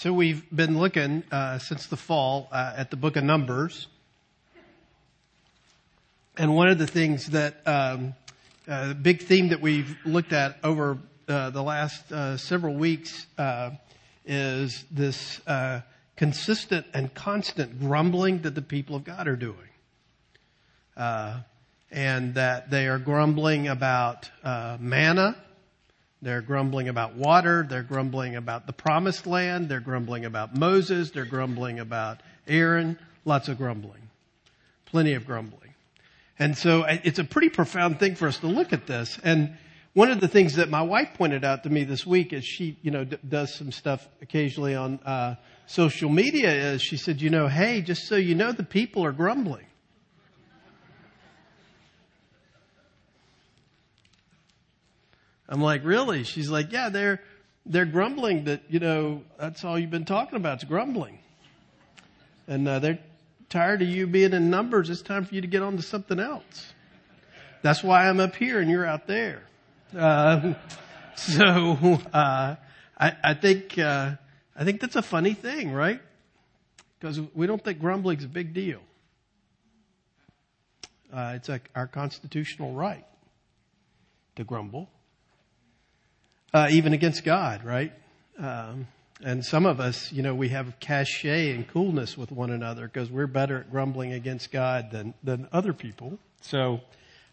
So we've been looking uh, since the fall uh, at the book of Numbers. And one of the things that, um, uh, big theme that we've looked at over uh, the last uh, several weeks uh, is this consistent and constant grumbling that the people of God are doing. and that they are grumbling about manna they're grumbling about water. They're grumbling about the promised land. They're grumbling about Moses. They're grumbling about Aaron. Lots of grumbling. Plenty of grumbling. And so it's a pretty profound thing for us to look at this. And one of the things that my wife pointed out to me this week is she, you know, d- does some stuff occasionally on uh, social media is she said, you know, hey, just so you know, the people are grumbling. I'm like, really? She's like, yeah, they're, they're grumbling that, you know, that's all you've been talking about is grumbling. And uh, they're tired of you being in numbers. It's time for you to get on to something else. That's why I'm up here and you're out there. Uh, so, uh, I, I think, uh, I think that's a funny thing, right? Because we don't think grumbling's a big deal. Uh, it's like our constitutional right to grumble uh, even against God, right? Um, and some of us, you know, we have cachet and coolness with one another because we're better at grumbling against God than than other people. So,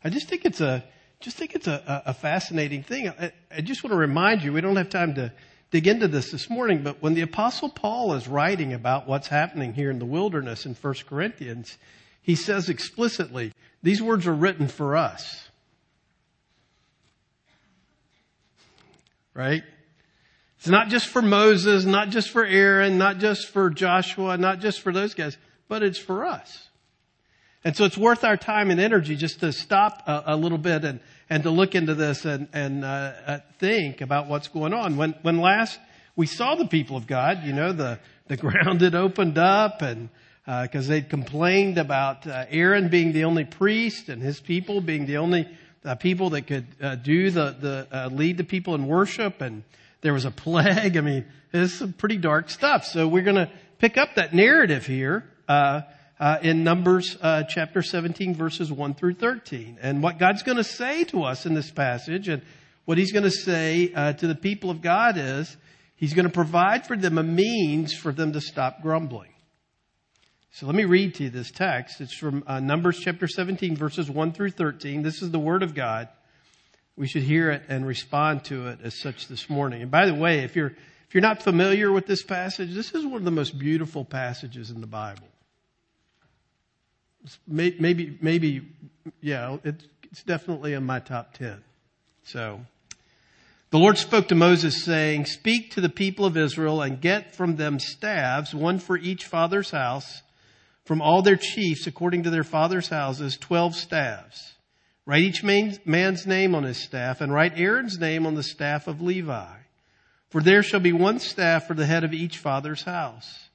I just think it's a just think it's a, a fascinating thing. I, I just want to remind you, we don't have time to dig into this this morning, but when the apostle Paul is writing about what's happening here in the wilderness in 1 Corinthians, he says explicitly, these words are written for us. Right? It's not just for Moses, not just for Aaron, not just for Joshua, not just for those guys, but it's for us. And so it's worth our time and energy just to stop a, a little bit and, and to look into this and, and uh, uh, think about what's going on. When, when last we saw the people of God, you know, the, the ground had opened up and because uh, they'd complained about uh, Aaron being the only priest and his people being the only uh, people that could uh, do the, the uh, lead the people in worship and there was a plague. I mean, it's some pretty dark stuff. So we're going to pick up that narrative here, uh, uh, in Numbers, uh, chapter 17 verses 1 through 13. And what God's going to say to us in this passage and what he's going to say, to the people of God is, he's going to provide for them a means for them to stop grumbling. So let me read to you this text. It's from uh, Numbers chapter 17, verses 1 through 13. This is the Word of God. We should hear it and respond to it as such this morning. And by the way, if you're, if you're not familiar with this passage, this is one of the most beautiful passages in the Bible. Maybe, maybe, yeah, it's, it's definitely in my top 10. So, the Lord spoke to Moses saying, Speak to the people of Israel and get from them staves, one for each father's house, from all their chiefs according to their fathers' houses, twelve staffs. Write each man's name on his staff, and write Aaron's name on the staff of Levi. For there shall be one staff for the head of each father's house.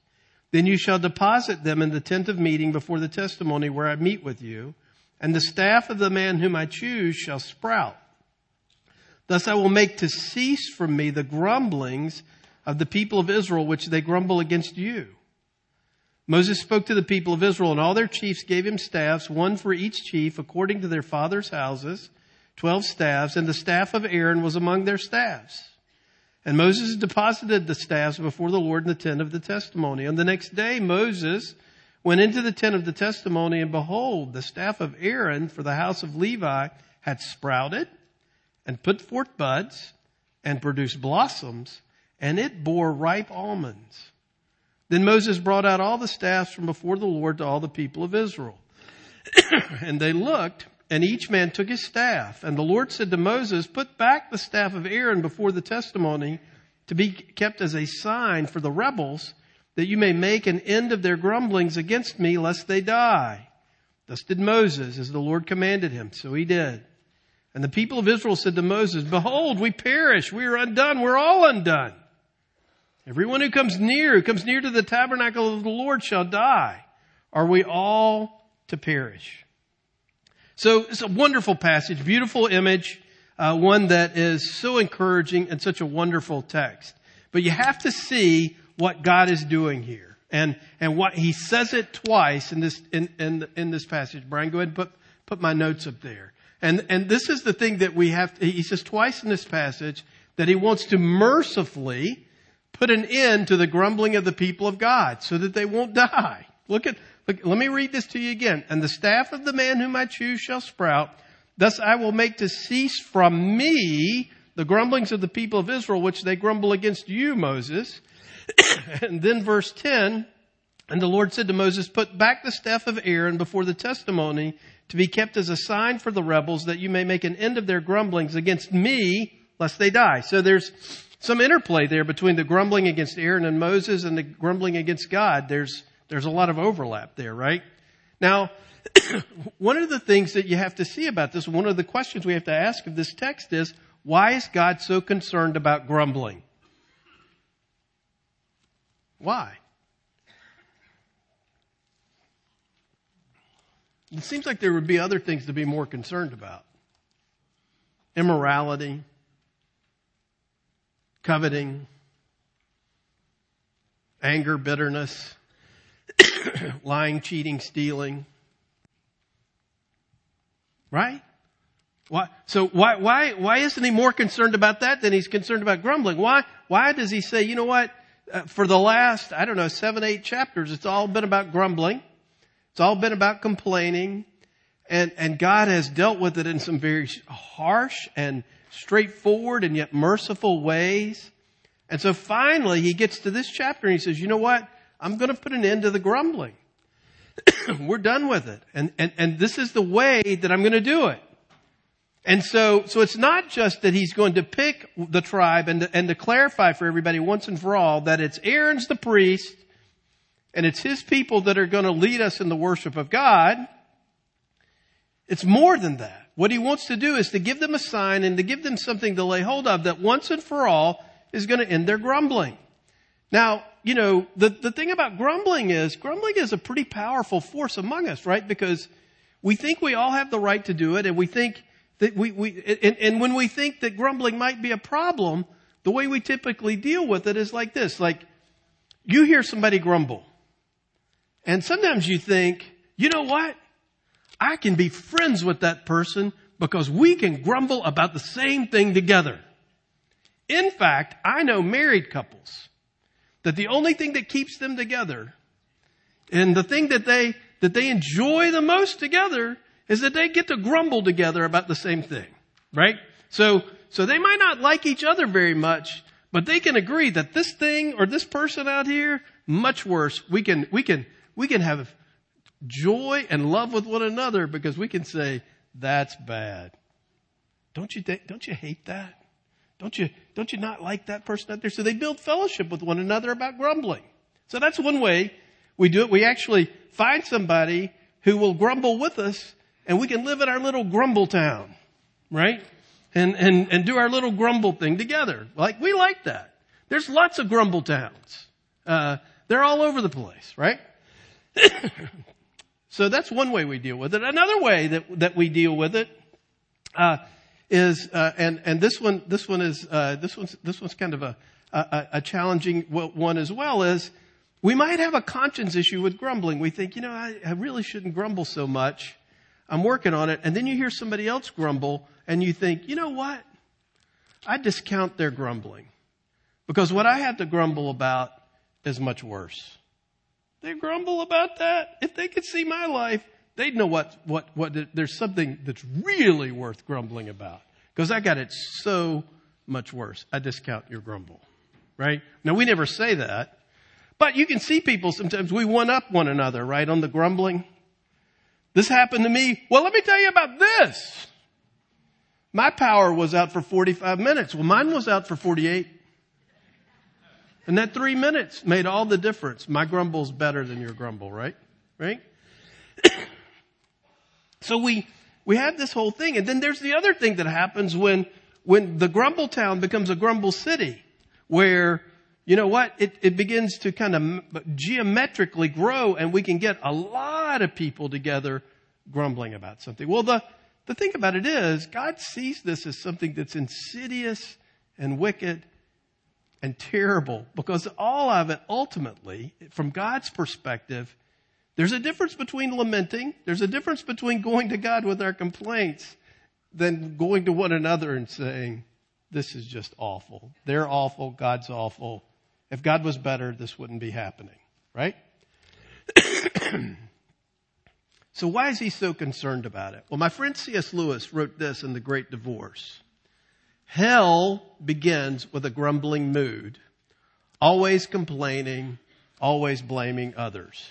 Then you shall deposit them in the tent of meeting before the testimony where I meet with you, and the staff of the man whom I choose shall sprout. Thus I will make to cease from me the grumblings of the people of Israel which they grumble against you. Moses spoke to the people of Israel, and all their chiefs gave him staffs, one for each chief, according to their fathers' houses, twelve staffs, and the staff of Aaron was among their staffs. And Moses deposited the staffs before the Lord in the tent of the testimony. On the next day, Moses went into the tent of the testimony, and behold, the staff of Aaron for the house of Levi had sprouted and put forth buds and produced blossoms, and it bore ripe almonds. Then Moses brought out all the staffs from before the Lord to all the people of Israel. and they looked, and each man took his staff. And the Lord said to Moses, Put back the staff of Aaron before the testimony to be kept as a sign for the rebels, that you may make an end of their grumblings against me, lest they die. Thus did Moses, as the Lord commanded him. So he did. And the people of Israel said to Moses, Behold, we perish. We are undone. We're all undone. Everyone who comes near, who comes near to the tabernacle of the Lord shall die. Are we all to perish? So it's a wonderful passage, beautiful image, uh, one that is so encouraging and such a wonderful text. But you have to see what God is doing here. And, and what, he says it twice in this, in, in, in this passage. Brian, go ahead and put, put my notes up there. And, and this is the thing that we have, to, he says twice in this passage that he wants to mercifully put an end to the grumbling of the people of God so that they won't die. Look at, look, let me read this to you again. And the staff of the man whom I choose shall sprout. Thus I will make to cease from me the grumblings of the people of Israel, which they grumble against you, Moses. and then verse 10, and the Lord said to Moses, put back the staff of Aaron before the testimony to be kept as a sign for the rebels that you may make an end of their grumblings against me, lest they die. So there's some interplay there between the grumbling against Aaron and Moses and the grumbling against God. There's, there's a lot of overlap there, right? Now, one of the things that you have to see about this, one of the questions we have to ask of this text is, why is God so concerned about grumbling? Why? It seems like there would be other things to be more concerned about. Immorality, coveting, anger, bitterness, lying, cheating, stealing. Right? Why, so why, why, why isn't he more concerned about that than he's concerned about grumbling? Why, why does he say, you know what, uh, for the last, I don't know, seven, eight chapters, it's all been about grumbling. It's all been about complaining. And, and God has dealt with it in some very harsh and straightforward and yet merciful ways. And so finally he gets to this chapter and he says, you know what? I'm going to put an end to the grumbling. We're done with it. And, and, and this is the way that I'm going to do it. And so, so it's not just that he's going to pick the tribe and to, and to clarify for everybody once and for all that it's Aaron's the priest and it's his people that are going to lead us in the worship of God. It's more than that. What he wants to do is to give them a sign and to give them something to lay hold of that once and for all is going to end their grumbling. Now, you know, the, the thing about grumbling is, grumbling is a pretty powerful force among us, right? Because we think we all have the right to do it and we think that we, we and, and when we think that grumbling might be a problem, the way we typically deal with it is like this, like, you hear somebody grumble. And sometimes you think, you know what? I can be friends with that person because we can grumble about the same thing together. In fact, I know married couples that the only thing that keeps them together and the thing that they, that they enjoy the most together is that they get to grumble together about the same thing, right? So, so they might not like each other very much, but they can agree that this thing or this person out here, much worse. We can, we can, we can have joy and love with one another because we can say, that's bad. Don't you, don't you hate that? Don't you, don't you not like that person out there? So they build fellowship with one another about grumbling. So that's one way we do it. We actually find somebody who will grumble with us and we can live in our little grumble town, right? And, and, and do our little grumble thing together. Like, we like that. There's lots of grumble towns. Uh, they're all over the place, right? so that's one way we deal with it. Another way that, that we deal with it, uh, is, uh, and, and this one, this one is, uh, this one's, this one's kind of a, a, a challenging one as well is we might have a conscience issue with grumbling. We think, you know, I, I really shouldn't grumble so much. I'm working on it. And then you hear somebody else grumble and you think, you know what? I discount their grumbling because what I have to grumble about is much worse. They grumble about that. If they could see my life, they'd know what, what, what, there's something that's really worth grumbling about. Because I got it so much worse. I discount your grumble. Right? Now we never say that. But you can see people sometimes, we one up one another, right, on the grumbling. This happened to me. Well, let me tell you about this. My power was out for 45 minutes. Well, mine was out for 48. And that three minutes made all the difference. My grumble's better than your grumble, right? Right? so we, we have this whole thing. And then there's the other thing that happens when, when the grumble town becomes a grumble city where you know what? It, it begins to kind of geometrically grow and we can get a lot of people together grumbling about something. Well, the, the thing about it is God sees this as something that's insidious and wicked. And terrible because all of it ultimately, from God's perspective, there's a difference between lamenting, there's a difference between going to God with our complaints than going to one another and saying, this is just awful. They're awful. God's awful. If God was better, this wouldn't be happening, right? so why is he so concerned about it? Well, my friend C.S. Lewis wrote this in The Great Divorce. Hell begins with a grumbling mood, always complaining, always blaming others.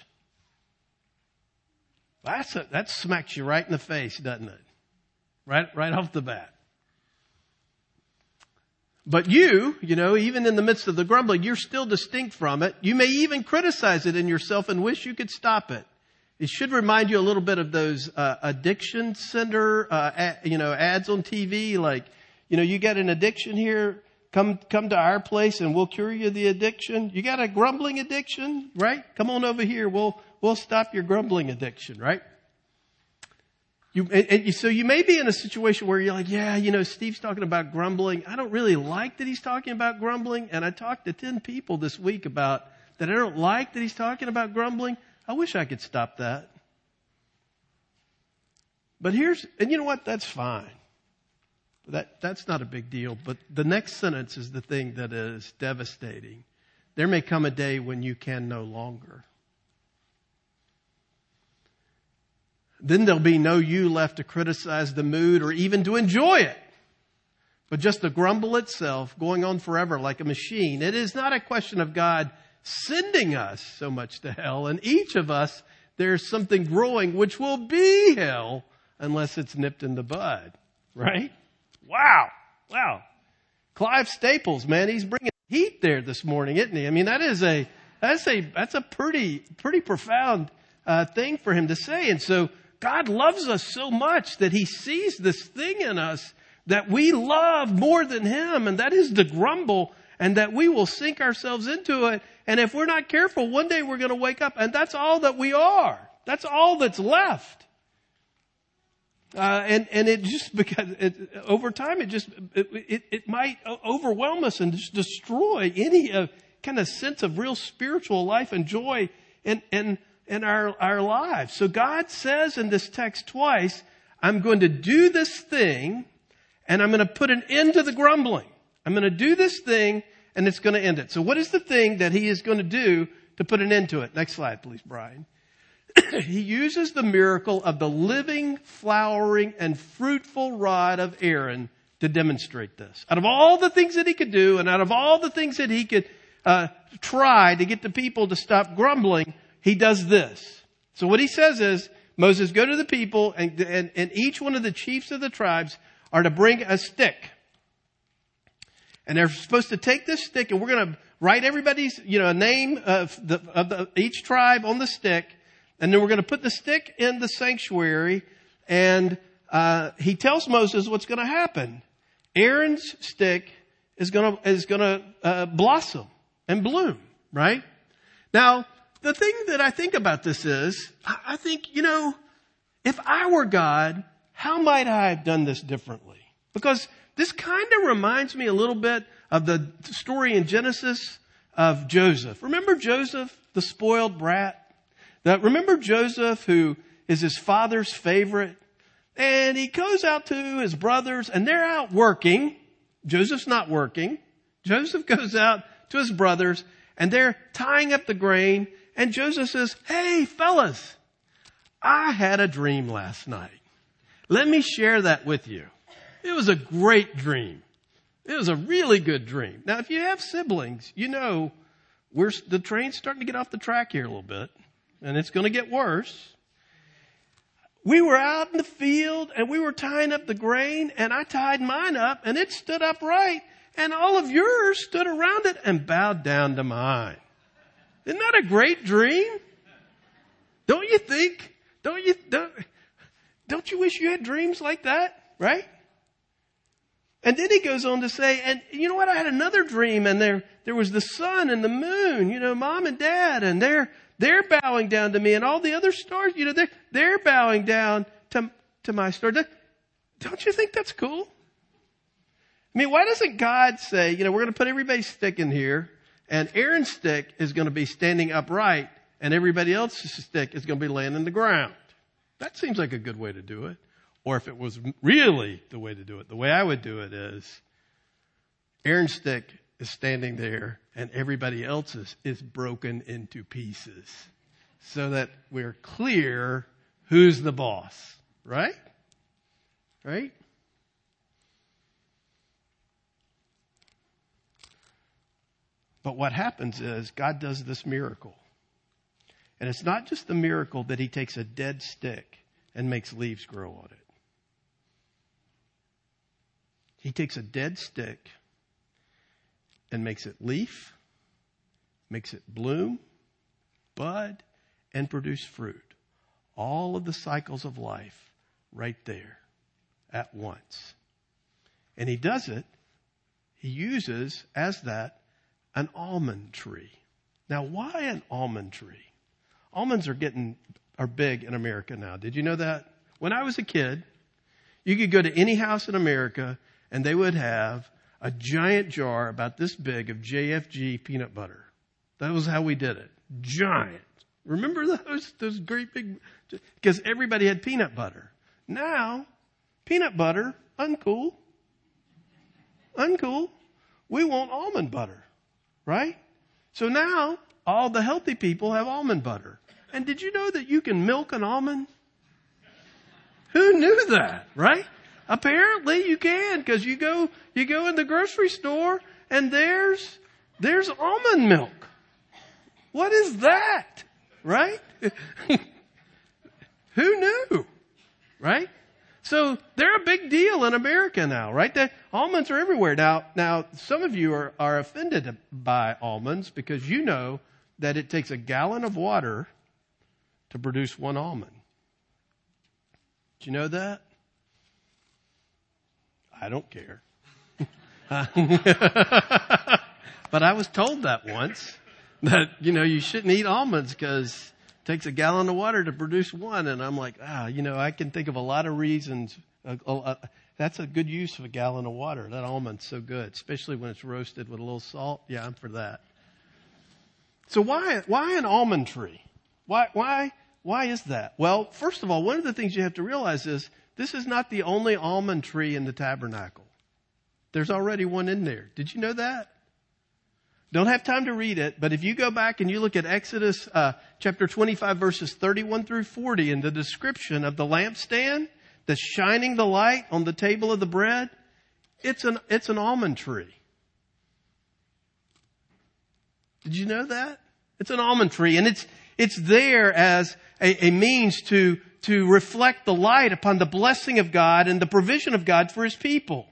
That's a, that smacks you right in the face, doesn't it? Right, right off the bat. But you, you know, even in the midst of the grumbling, you're still distinct from it. You may even criticize it in yourself and wish you could stop it. It should remind you a little bit of those uh, addiction center, uh, ad, you know, ads on TV. Like, you know, you got an addiction here. Come, come to our place and we'll cure you the addiction. You got a grumbling addiction, right? Come on over here. We'll, we'll stop your grumbling addiction, right? You, and, and so you may be in a situation where you're like, yeah, you know, Steve's talking about grumbling. I don't really like that he's talking about grumbling. And I talked to 10 people this week about that I don't like that he's talking about grumbling. I wish I could stop that. But here's, and you know what? That's fine. That, that's not a big deal. But the next sentence is the thing that is devastating. There may come a day when you can no longer. Then there'll be no you left to criticize the mood or even to enjoy it. But just the grumble itself going on forever like a machine. It is not a question of God sending us so much to hell. And each of us, there's something growing which will be hell unless it's nipped in the bud. Right? Wow. Wow. Clive Staples, man, he's bringing heat there this morning, isn't he? I mean, that is a, that's a, that's a pretty, pretty profound uh, thing for him to say. And so God loves us so much that he sees this thing in us that we love more than him, and that is the grumble, and that we will sink ourselves into it. And if we're not careful, one day we're going to wake up, and that's all that we are. That's all that's left. Uh, and and it just because it, over time it just it, it, it might overwhelm us and just destroy any uh, kind of sense of real spiritual life and joy and and in our, our lives. So God says in this text twice, I'm going to do this thing and I'm going to put an end to the grumbling. I'm going to do this thing and it's going to end it. So what is the thing that he is going to do to put an end to it? Next slide, please, Brian. he uses the miracle of the living, flowering, and fruitful rod of Aaron to demonstrate this. Out of all the things that he could do and out of all the things that he could uh, try to get the people to stop grumbling, he does this. So what he says is, Moses, go to the people and, and, and each one of the chiefs of the tribes are to bring a stick. And they're supposed to take this stick and we're going to write everybody's, you know, a name of the, of the, each tribe on the stick. And then we're going to put the stick in the sanctuary and, uh, he tells Moses what's going to happen. Aaron's stick is going to, is going to, uh, blossom and bloom, right? Now, the thing that I think about this is, I think, you know, if I were God, how might I have done this differently? Because this kind of reminds me a little bit of the story in Genesis of Joseph. Remember Joseph, the spoiled brat? That remember Joseph who is his father's favorite? And he goes out to his brothers and they're out working. Joseph's not working. Joseph goes out to his brothers and they're tying up the grain and Joseph says, Hey, fellas, I had a dream last night. Let me share that with you. It was a great dream. It was a really good dream. Now, if you have siblings, you know we're, the train's starting to get off the track here a little bit, and it's going to get worse. We were out in the field and we were tying up the grain, and I tied mine up, and it stood upright, and all of yours stood around it and bowed down to mine. Isn't that a great dream? Don't you think? Don't you, don't, don't you wish you had dreams like that? Right? And then he goes on to say, and you know what? I had another dream and there, there was the sun and the moon, you know, mom and dad, and they're, they're bowing down to me and all the other stars, you know, they're, they're bowing down to, to my star. Don't you think that's cool? I mean, why doesn't God say, you know, we're going to put everybody's stick in here and Aaron's stick is going to be standing upright and everybody else's stick is going to be laying in the ground? That seems like a good way to do it. Or if it was really the way to do it, the way I would do it is Aaron's stick is standing there and everybody else's is broken into pieces so that we're clear who's the boss, right? Right? But what happens is God does this miracle. And it's not just the miracle that he takes a dead stick and makes leaves grow on it. He takes a dead stick and makes it leaf, makes it bloom, bud, and produce fruit. All of the cycles of life right there at once. And he does it, he uses as that an almond tree. Now, why an almond tree? Almonds are getting, are big in America now. Did you know that? When I was a kid, you could go to any house in America and they would have a giant jar about this big of JFG peanut butter. That was how we did it. Giant. Remember those, those great big, because everybody had peanut butter. Now, peanut butter, uncool. Uncool. We want almond butter, right? So now, all the healthy people have almond butter. And did you know that you can milk an almond? Who knew that, right? Apparently you can because you go, you go in the grocery store and there's, there's almond milk. What is that? Right? Who knew? Right? So they're a big deal in America now, right? Almonds are everywhere. Now, now some of you are, are offended by almonds because you know that it takes a gallon of water to produce one almond. Do you know that? I don't care. but I was told that once that, you know, you shouldn't eat almonds because it takes a gallon of water to produce one. And I'm like, ah, you know, I can think of a lot of reasons. Uh, uh, that's a good use of a gallon of water. That almond's so good, especially when it's roasted with a little salt. Yeah, I'm for that. So why, why an almond tree? Why, why, why is that? Well, first of all, one of the things you have to realize is this is not the only almond tree in the tabernacle. There's already one in there. Did you know that? Don't have time to read it, but if you go back and you look at Exodus uh, chapter 25 verses 31 through 40 in the description of the lampstand that's shining the light on the table of the bread, it's an, it's an almond tree. Did you know that? It's an almond tree and it's, it's there as a, a means to, to reflect the light upon the blessing of God and the provision of God for His people.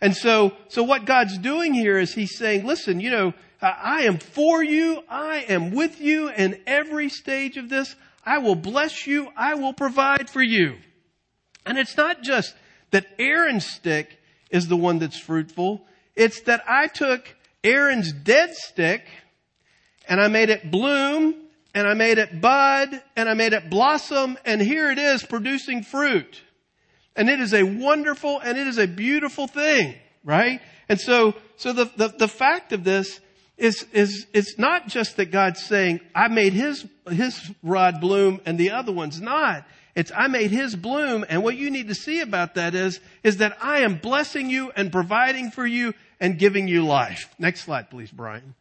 And so, so what God's doing here is He's saying, listen, you know, I am for you. I am with you in every stage of this. I will bless you. I will provide for you. And it's not just that Aaron's stick is the one that's fruitful. It's that I took Aaron's dead stick and I made it bloom and I made it bud and I made it blossom and here it is producing fruit. And it is a wonderful and it is a beautiful thing, right? And so, so the, the, the fact of this is, is, it's not just that God's saying, I made his, his rod bloom and the other one's not. It's, I made his bloom and what you need to see about that is, is that I am blessing you and providing for you and giving you life. Next slide, please, Brian.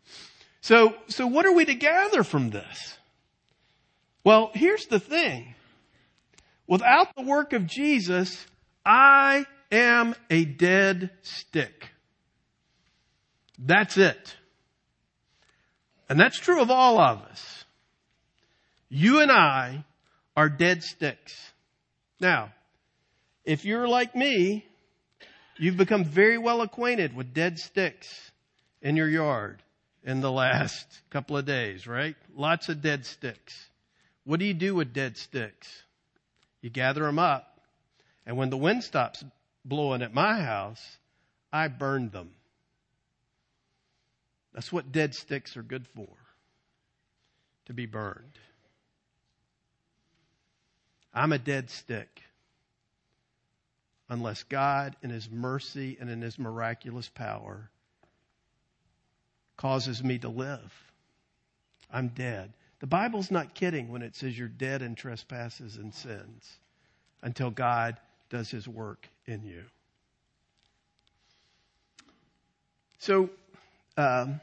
So, so what are we to gather from this? Well, here's the thing. Without the work of Jesus, I am a dead stick. That's it. And that's true of all of us. You and I are dead sticks. Now, if you're like me, you've become very well acquainted with dead sticks in your yard in the last couple of days, right? Lots of dead sticks. What do you do with dead sticks? You gather them up, and when the wind stops blowing at my house, I burn them. That's what dead sticks are good for to be burned. I'm a dead stick. unless God, in His mercy and in His miraculous power, causes me to live. I'm dead. The Bible's not kidding when it says you're dead in trespasses and sins until God does His work in you. So, um,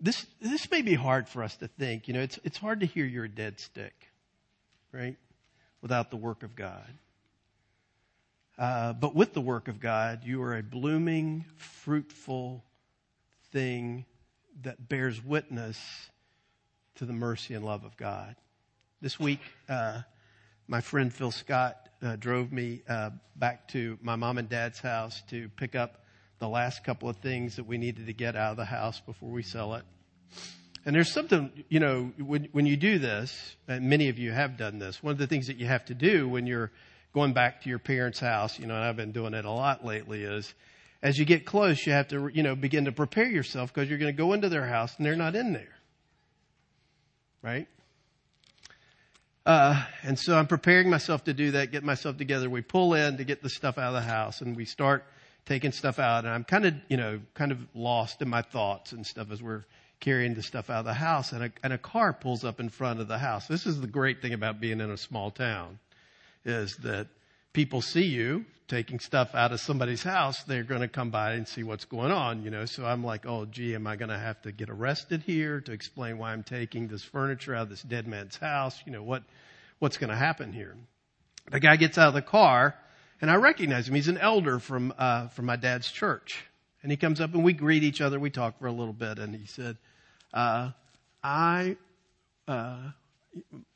this this may be hard for us to think. You know, it's it's hard to hear you're a dead stick, right? Without the work of God. Uh, but with the work of God, you are a blooming, fruitful thing that bears witness to the mercy and love of God. This week, uh, my friend Phil Scott uh, drove me uh, back to my mom and dad's house to pick up the last couple of things that we needed to get out of the house before we sell it. And there's something, you know, when, when you do this, and many of you have done this, one of the things that you have to do when you're going back to your parents' house, you know, and I've been doing it a lot lately is as you get close, you have to, you know, begin to prepare yourself because you're going to go into their house and they're not in there. Right? Uh, and so I'm preparing myself to do that, get myself together. We pull in to get the stuff out of the house and we start taking stuff out. And I'm kind of, you know, kind of lost in my thoughts and stuff as we're carrying the stuff out of the house. And a, and a car pulls up in front of the house. This is the great thing about being in a small town is that people see you taking stuff out of somebody's house, they're going to come by and see what's going on, you know. So I'm like, oh, gee, am I going to have to get arrested here to explain why I'm taking this furniture out of this dead man's house? You know, what, what's going to happen here? The guy gets out of the car and I recognize him. He's an elder from, uh, from my dad's church. And he comes up and we greet each other. We talk for a little bit and he said, uh, I, uh,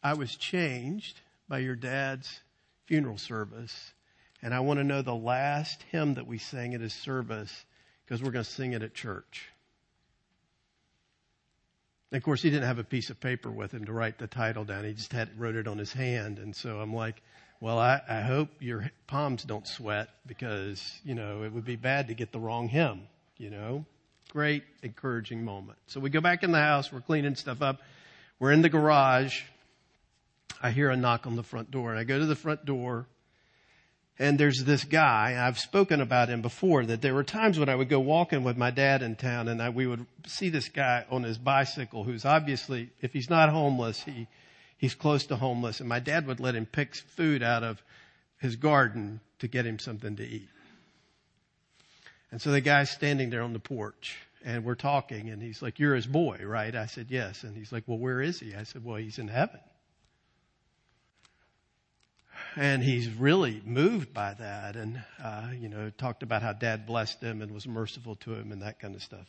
I was changed by your dad's funeral service and I want to know the last hymn that we sang at his service because we're going to sing it at church. And of course, he didn't have a piece of paper with him to write the title down. He just had wrote it on his hand. And so I'm like, well, I, I hope your palms don't sweat because, you know, it would be bad to get the wrong hymn, you know. Great encouraging moment. So we go back in the house. We're cleaning stuff up. We're in the garage. I hear a knock on the front door and I go to the front door and there's this guy, I've spoken about him before, that there were times when I would go walking with my dad in town and I, we would see this guy on his bicycle who's obviously, if he's not homeless, he, he's close to homeless. And my dad would let him pick food out of his garden to get him something to eat. And so the guy's standing there on the porch and we're talking and he's like, you're his boy, right? I said, yes. And he's like, well, where is he? I said, well, he's in heaven and he's really moved by that and uh, you know talked about how dad blessed him and was merciful to him and that kind of stuff.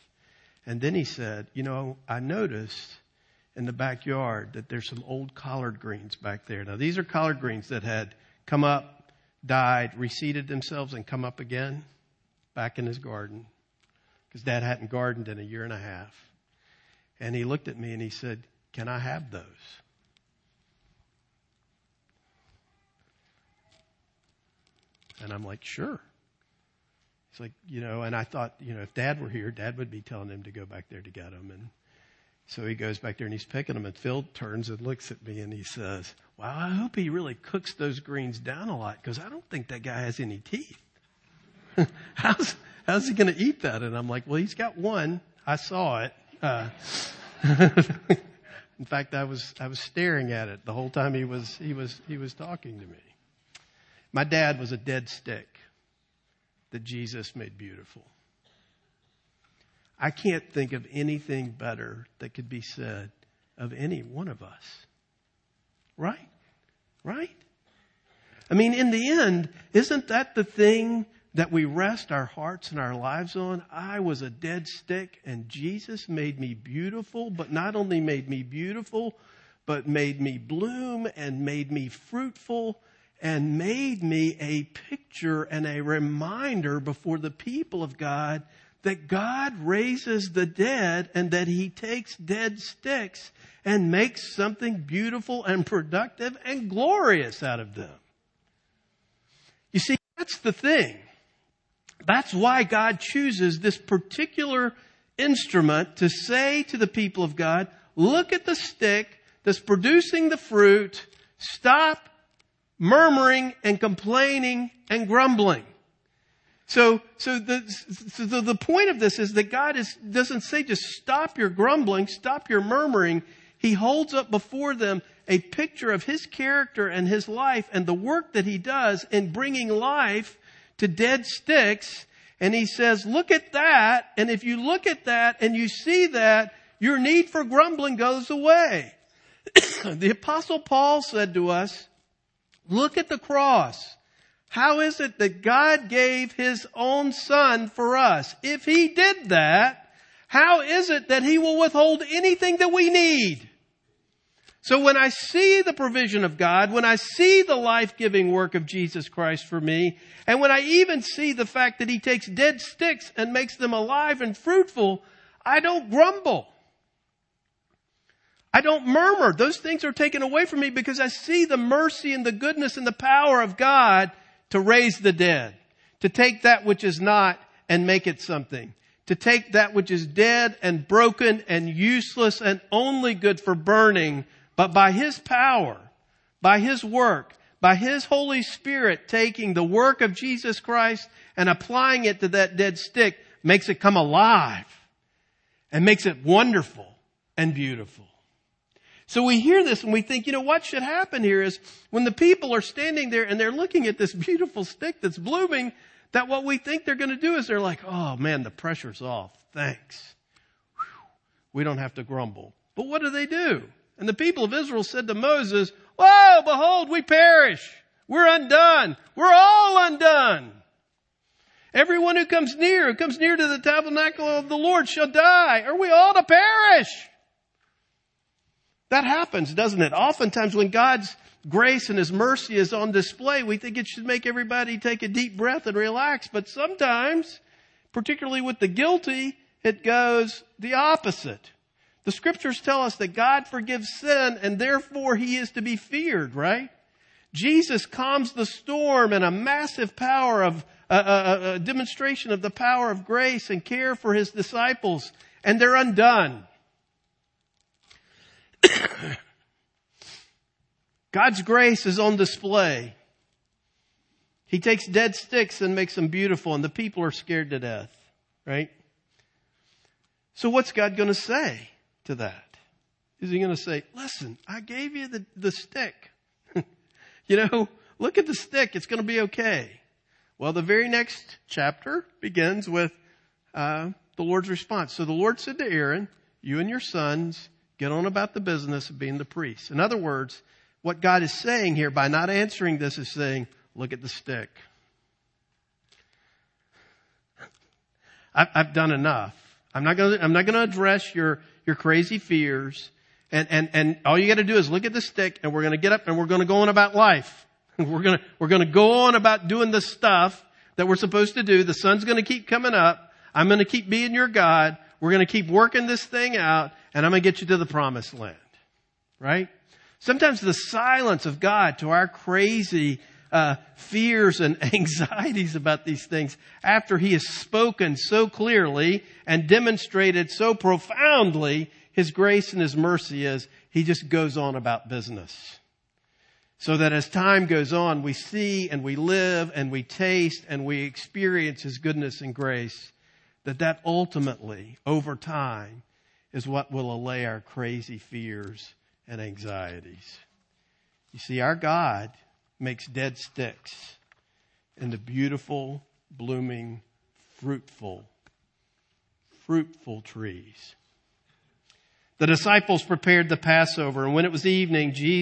And then he said you know i noticed in the backyard that there's some old collard greens back there. Now these are collard greens that had come up died reseeded themselves and come up again back in his garden because dad hadn't gardened in a year and a half. And he looked at me and he said can i have those And I'm like, sure. It's like, you know, and I thought, you know, if dad were here, dad would be telling him to go back there to get them. And so he goes back there and he's picking them and Phil turns and looks at me and he says, wow, I hope he really cooks those greens down a lot because I don't think that guy has any teeth. how's, how's he going to eat that? And I'm like, well, he's got one. I saw it. Uh, in fact, I was, I was staring at it the whole time he was, he was, he was talking to me. My dad was a dead stick that Jesus made beautiful. I can't think of anything better that could be said of any one of us. Right? Right? I mean, in the end, isn't that the thing that we rest our hearts and our lives on? I was a dead stick and Jesus made me beautiful, but not only made me beautiful, but made me bloom and made me fruitful and made me a picture and a reminder before the people of God that God raises the dead and that he takes dead sticks and makes something beautiful and productive and glorious out of them. You see, that's the thing. That's why God chooses this particular instrument to say to the people of God, look at the stick that's producing the fruit, stop murmuring and complaining and grumbling. So, so the, so the, point of this is that God is, doesn't say just stop your grumbling, stop your murmuring. He holds up before them a picture of His character and His life and the work that He does in bringing life to dead sticks. And He says, look at that. And if you look at that and you see that, your need for grumbling goes away. the apostle Paul said to us, look at the cross. How is it that God gave His own Son for us? If He did that, how is it that He will withhold anything that we need? So when I see the provision of God, when I see the life-giving work of Jesus Christ for me, and when I even see the fact that He takes dead sticks and makes them alive and fruitful, I don't grumble. I don't murmur. Those things are taken away from me because I see the mercy and the goodness and the power of God to raise the dead, to take that which is not and make it something, to take that which is dead and broken and useless and only good for burning, but by His power, by His work, by His Holy Spirit taking the work of Jesus Christ and applying it to that dead stick makes it come alive and makes it wonderful and beautiful. So we hear this and we think, you know, what should happen here is when the people are standing there and they're looking at this beautiful stick that's blooming, that what we think they're going to do is they're like, oh man, the pressure's off. Thanks. We don't have to grumble. But what do they do? And the people of Israel said to Moses, Whoa, behold, we perish. We're undone. We're all undone. Everyone who comes near, who comes near to the tabernacle of the Lord shall die. Are we all to perish? That happens, doesn't it? Oftentimes when God's grace and His mercy is on display, we think it should make everybody take a deep breath and relax. But sometimes, particularly with the guilty, it goes the opposite. The scriptures tell us that God forgives sin and therefore He is to be feared, right? Jesus calms the storm and a massive power of, a, a, demonstration of the power of grace and care for His disciples and they're undone. God's grace is on display. He takes dead sticks and makes them beautiful and the people are scared to death, right? So what's God going to say to that? Is he going to say, listen, I gave you the, the stick. you know, look at the stick. It's going to be okay. Well, the very next chapter begins with uh, the Lord's response. So the Lord said to Aaron, you and your sons Get on about the business of being the priest. In other words, what God is saying here by not answering this is saying, look at the stick. I've, I've done enough. I'm not going to, address your, your crazy fears. And, and, and all you got to do is look at the stick and we're going to get up and we're going to go on about life. We're going we're going to go on about doing the stuff that we're supposed to do. The sun's going to keep coming up. I'm going to keep being your God. We're going to keep working this thing out and I'm going to get you to the promised land. Right? Sometimes the silence of God to our crazy uh, fears and anxieties about these things after he has spoken so clearly and demonstrated so profoundly his grace and his mercy is he just goes on about business. So that as time goes on, we see and we live and we taste and we experience his goodness and grace that that ultimately, over time, is what will allay our crazy fears and anxieties. You see, our God makes dead sticks into beautiful, blooming, fruitful, fruitful trees. The disciples prepared the Passover, and when it was evening, Jesus